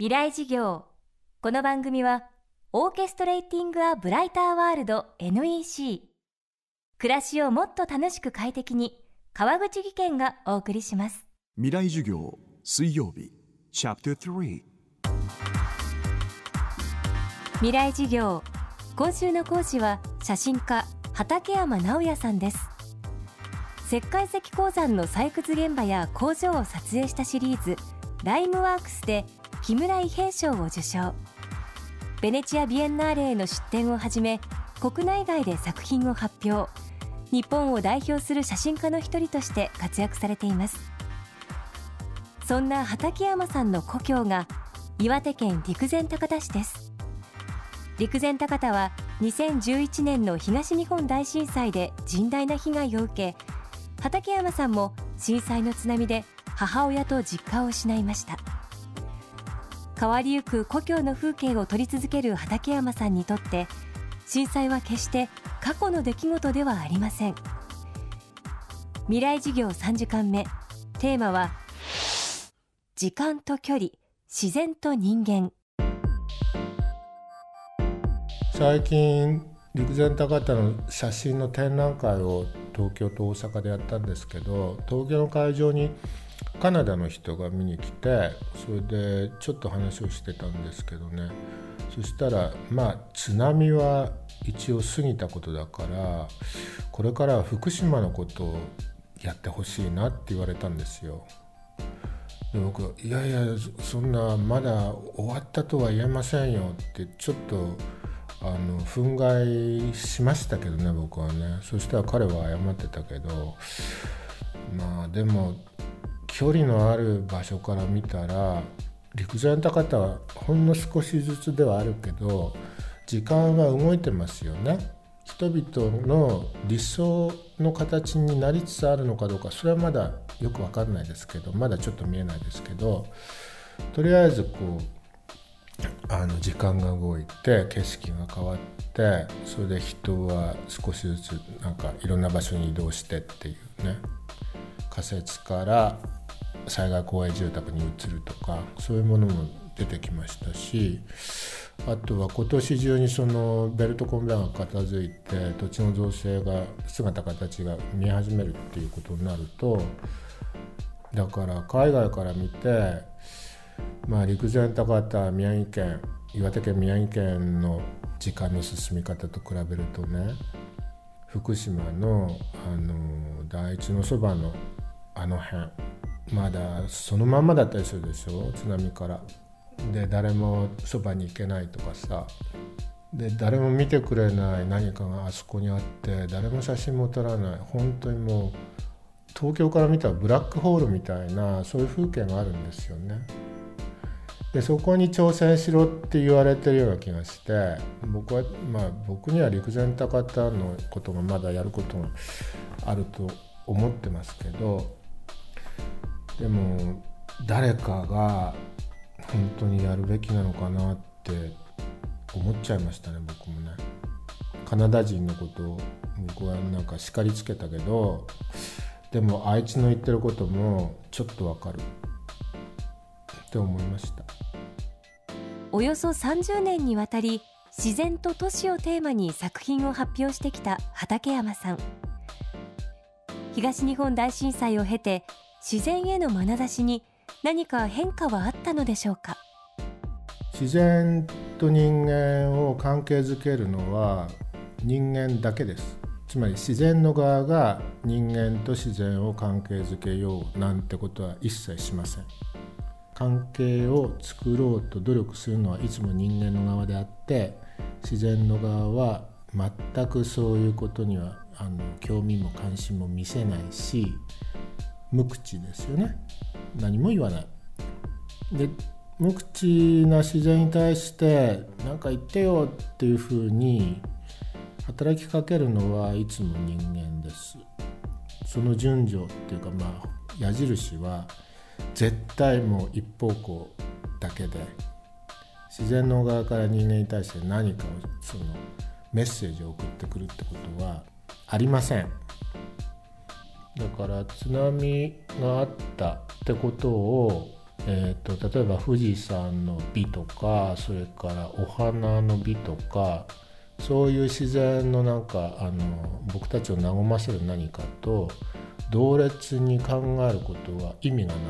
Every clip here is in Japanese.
未来事業。この番組はオーケストレーティング・ア・ブライター・ワールド NEC 暮らしをもっと楽しく快適に川口義賢がお送りします。未来授業水曜日チャプター3未来事業。今週の講師は写真家畠山直也さんです。石灰石鉱山の採掘現場や工場を撮影したシリーズライムワークスで木村伊兵賞を受賞。ベネチア・ビエンナーレへの出展をはじめ国内外で作品を発表。日本を代表する写真家の一人として活躍されています。そんな畠山さんの故郷が岩手県陸前高田市です。陸前高田は2011年の東日本大震災で甚大な被害を受け畠山さんも震災の津波で母親と実家を失いました。変わりゆく故郷の風景を撮り続ける畠山さんにとって震災は決して過去の出来事ではありません。未来事業3時間目テーマは時間と距離自然と人間。最近陸前高田の写真の展覧会を東京と大阪でやったんですけど東京の会場にカナダの人が見に来てそれでちょっと話をしてたんですけどねそしたらまあ津波は一応過ぎたことだからこれから福島のことをやってほしいなって言われたんですよ。で僕いやいやそんなまだ終わったとは言えませんよってちょっとあの憤慨しましたけどね僕はねそしたら彼は謝ってたけどまあでも距離のある場所から見たら陸前高田はほんの少しずつではあるけど時間は動いてますよね。人々の理想の形になりつつあるのかどうかそれはまだよく分かんないですけどまだちょっと見えないですけどとりあえずこうあの時間が動いて景色が変わってそれで人は少しずつなんかいろんな場所に移動してっていうね仮設から災害公営住宅に移るとかそういうものも出てきましたしあとは今年中にそのベルトコンベアが片付いて土地の造成が姿形が見え始めるっていうことになるとだから海外から見てまあ陸前高田宮城県岩手県宮城県の時間の進み方と比べるとね福島のあの第一のそばのあの辺まだそのまんまだったりするでしょ？津波から。で誰もそばに行けないとかさ。で誰も見てくれない。何かがあそこにあって。誰も写真も撮らない。本当にもう東京から見たらブラックホールみたいなそういう風景があるんですよね。でそこに挑戦しろって言われてるような気がして僕はまあ僕には陸前高田のことがまだやることがあると思ってますけどでも誰かが本当にやるべきなのかなって思っちゃいましたね僕もね。カナダ人のことを僕はなんか叱りつけたけどでもあいつの言ってることもちょっとわかる。って思いました。およそ30年にわたり自然と都市をテーマに作品を発表してきた畠山さん。東日本大震災を経て自然への眼差しに何か変化はあったのでしょうか？自然と人間を関係づけるのは人間だけです。つまり自然の側が人間と自然を関係づけようなんてことは一切しません。関係を作ろうと努力するのはいつも人間の側であって自然の側は全くそういうことにはあの興味も関心も見せないし無口ですよね。何も言わない。で無口な自然に対して何か言ってよっていうふうに働きかけるのはいつも人間です。その順序っていうかまあ矢印は絶対もう一方向だけで自然の側から人間に対して何かをそのメッセージを送ってくるってことはありません。だから津波があったってことをえーと、例えば富士山の美とかそれからお花の美とかそういう自然のなんかあの僕たちを和ませる何かと同列に考えることは意味がない。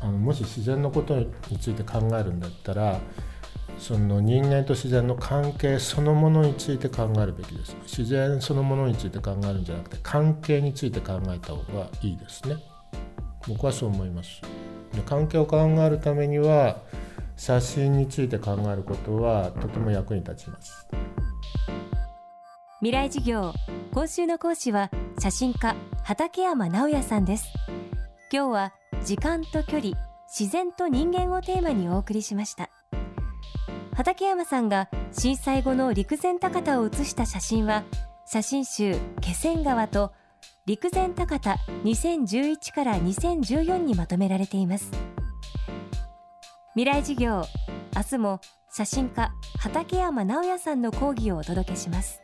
あのもし自然のことについて考えるんだったらその人間と自然の関係そのものについて考えるべきです。自然そのものについて考えるんじゃなくて関係について考えた方がいいですね。僕はそう思います。で関係を考えるためには写真について考えることはとても役に立ちます。未来授業今週の講師は写真家畠山直也さんです。今日は時間と距離自然と人間をテーマにお送りしました。畠山さんが震災後の陸前高田を写した写真は写真集気仙川と陸前高田2011から2014にまとめられています。未来事業明日も写真家畠山直也さんの講義をお届けします。